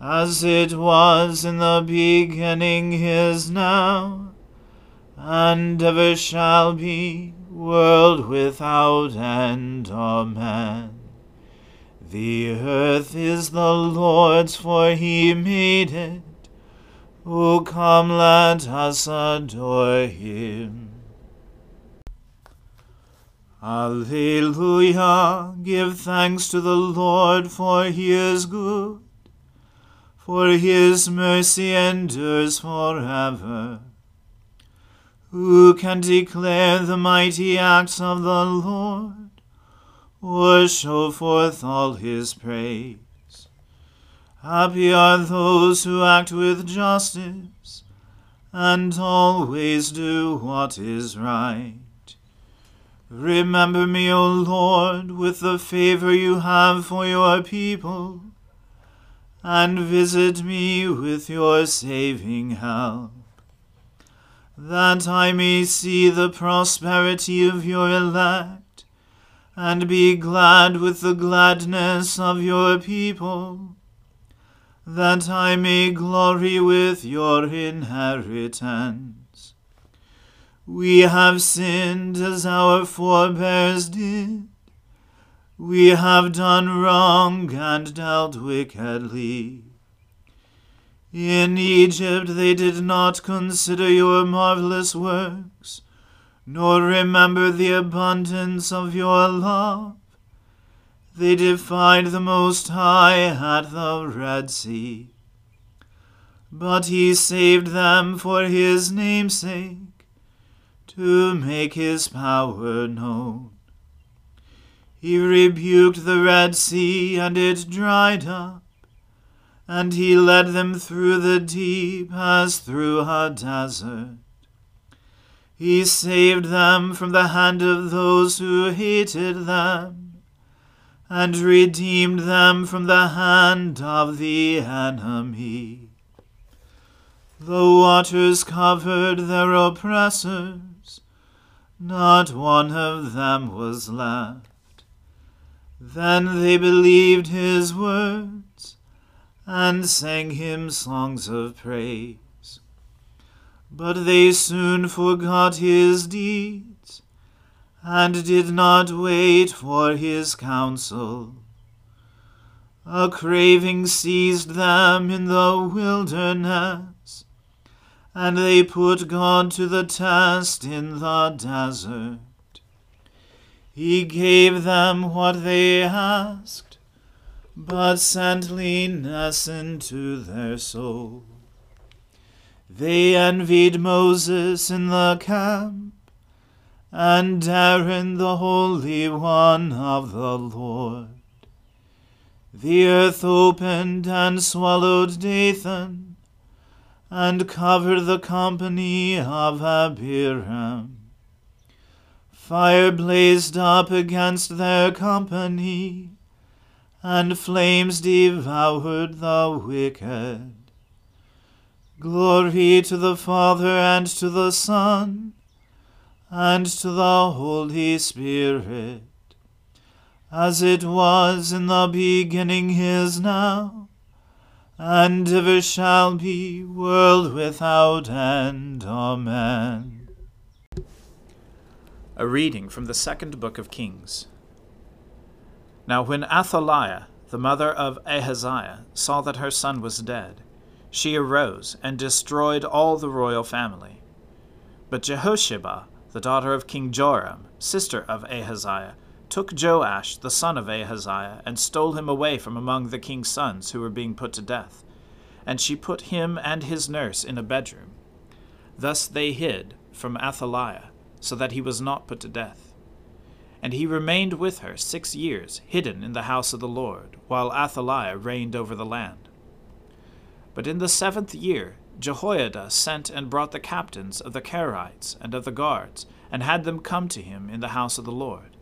as it was in the beginning is now, and ever shall be, world without end. Amen. The earth is the Lord's, for he made it. O come, let us adore him. Alleluia! Give thanks to the Lord, for he is good for his mercy endures forever. Who can declare the mighty acts of the Lord, or show forth all his praise? Happy are those who act with justice, and always do what is right. Remember me, O Lord, with the favor you have for your people and visit me with your saving help, that I may see the prosperity of your elect, and be glad with the gladness of your people, that I may glory with your inheritance. We have sinned as our forebears did we have done wrong and dealt wickedly. In Egypt they did not consider your marvelous works, nor remember the abundance of your love. They defied the Most High at the Red Sea. But he saved them for his name's sake, to make his power known. He rebuked the Red Sea, and it dried up, and he led them through the deep as through a desert. He saved them from the hand of those who hated them, and redeemed them from the hand of the enemy. The waters covered their oppressors, not one of them was left. Then they believed his words and sang him songs of praise. But they soon forgot his deeds, and did not wait for his counsel. A craving seized them in the wilderness, and they put God to the test in the desert. He gave them what they asked, but sent leanness into their soul. They envied Moses in the camp, and Aaron the Holy One of the Lord. The earth opened and swallowed Dathan, and covered the company of Abiram. Fire blazed up against their company, and flames devoured the wicked. Glory to the Father and to the Son and to the Holy Spirit, as it was in the beginning is now, and ever shall be, world without end. Amen. A reading from the second book of Kings. Now when Athaliah, the mother of Ahaziah, saw that her son was dead, she arose and destroyed all the royal family. But Jehosheba, the daughter of King Joram, sister of Ahaziah, took Joash, the son of Ahaziah, and stole him away from among the king's sons who were being put to death. And she put him and his nurse in a bedroom. Thus they hid from Athaliah, so that he was not put to death. And he remained with her six years, hidden in the house of the Lord, while Athaliah reigned over the land. But in the seventh year Jehoiada sent and brought the captains of the Carites and of the guards, and had them come to him in the house of the Lord.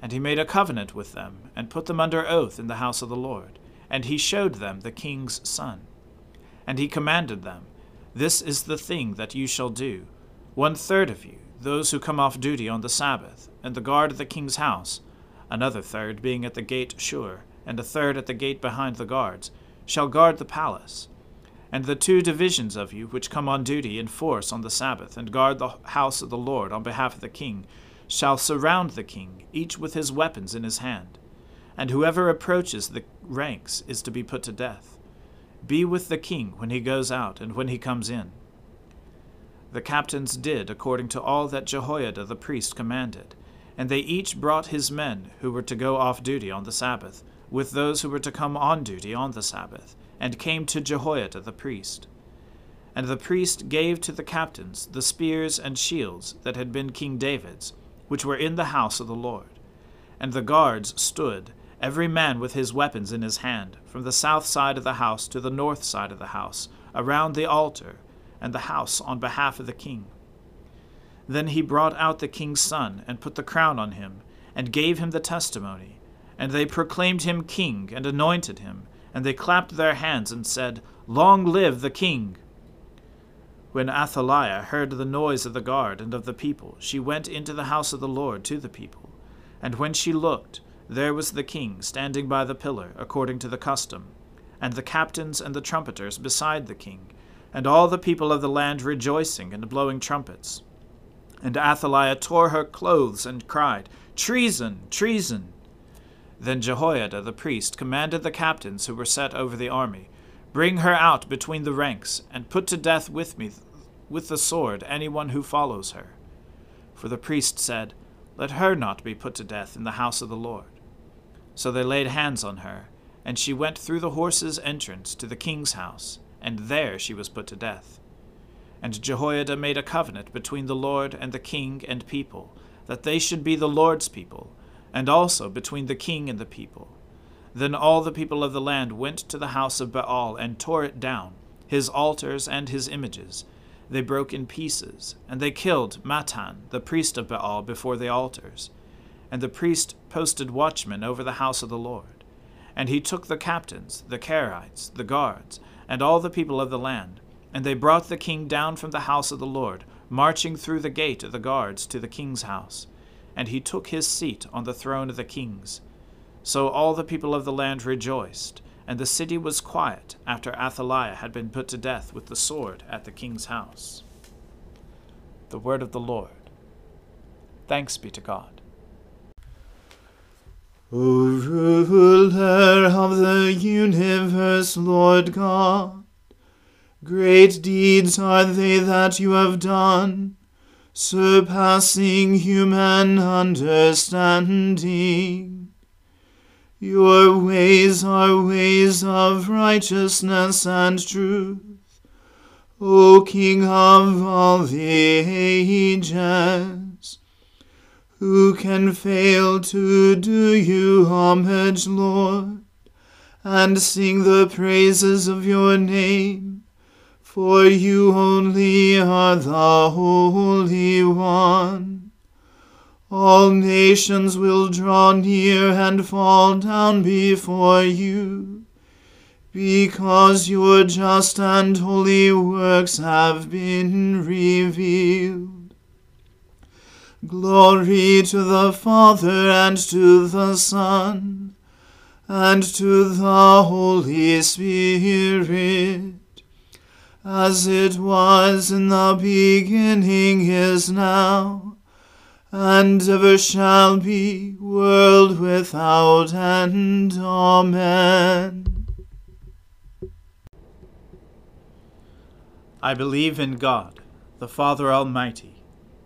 And he made a covenant with them, and put them under oath in the house of the Lord. And he showed them the king's son. And he commanded them, This is the thing that you shall do. One third of you, those who come off duty on the Sabbath, and the guard of the king's house, another third being at the gate Sur, and a third at the gate behind the guards, shall guard the palace and the two divisions of you which come on duty in force on the Sabbath, and guard the house of the Lord on behalf of the king, shall surround the king, each with his weapons in his hand. And whoever approaches the ranks is to be put to death. Be with the king when he goes out and when he comes in. The captains did according to all that Jehoiada the priest commanded, and they each brought his men who were to go off duty on the Sabbath, with those who were to come on duty on the Sabbath and came to Jehoiada the priest. And the priest gave to the captains the spears and shields that had been King David's, which were in the house of the Lord. And the guards stood, every man with his weapons in his hand, from the south side of the house to the north side of the house, around the altar and the house on behalf of the king. Then he brought out the king's son, and put the crown on him, and gave him the testimony. And they proclaimed him king, and anointed him, and they clapped their hands and said, Long live the king! When Athaliah heard the noise of the guard and of the people, she went into the house of the Lord to the people. And when she looked, there was the king standing by the pillar, according to the custom, and the captains and the trumpeters beside the king, and all the people of the land rejoicing and blowing trumpets. And Athaliah tore her clothes and cried, Treason! Treason! Then Jehoiada the priest commanded the captains who were set over the army, Bring her out between the ranks, and put to death with me with the sword anyone who follows her. For the priest said, Let her not be put to death in the house of the Lord. So they laid hands on her, and she went through the horses' entrance to the king's house, and there she was put to death. And Jehoiada made a covenant between the Lord and the king and people, that they should be the Lord's people, and also between the king and the people. Then all the people of the land went to the house of Baal and tore it down, his altars and his images. They broke in pieces, and they killed Mattan, the priest of Baal, before the altars. And the priest posted watchmen over the house of the Lord. And he took the captains, the Carites, the guards, and all the people of the land, and they brought the king down from the house of the Lord, marching through the gate of the guards to the king's house and he took his seat on the throne of the kings. So all the people of the land rejoiced, and the city was quiet after Athaliah had been put to death with the sword at the king's house. The word of the Lord. Thanks be to God. O ruler of the universe, Lord God, great deeds are they that you have done, surpassing human understanding. Your ways are ways of righteousness and truth. O King of all the ages, who can fail to do you homage, Lord, and sing the praises of your name? For you only are the Holy One. All nations will draw near and fall down before you, because your just and holy works have been revealed. Glory to the Father and to the Son and to the Holy Spirit, as it was in the beginning is now and ever shall be, world without end. Amen. I believe in God, the Father Almighty,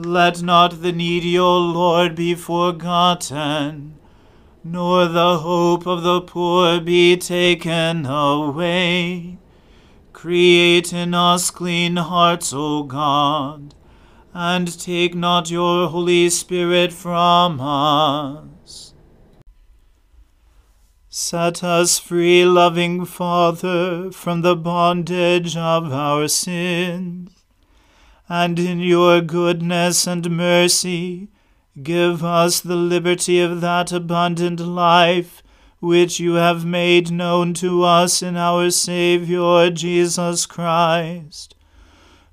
Let not the needy, O Lord, be forgotten, nor the hope of the poor be taken away. Create in us clean hearts, O God, and take not your Holy Spirit from us. Set us free, loving Father, from the bondage of our sins, and in your goodness and mercy give us the liberty of that abundant life which you have made known to us in our Saviour Jesus Christ,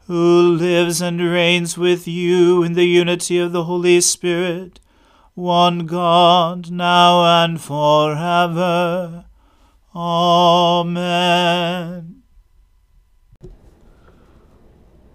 who lives and reigns with you in the unity of the Holy Spirit one God, now and forever. Amen.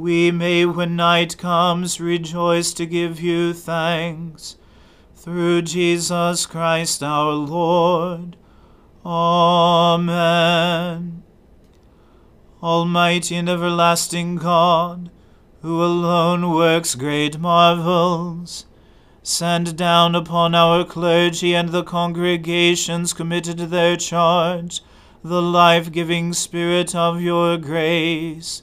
we may, when night comes, rejoice to give you thanks. Through Jesus Christ our Lord. Amen. Almighty and everlasting God, who alone works great marvels, send down upon our clergy and the congregations committed to their charge the life giving Spirit of your grace.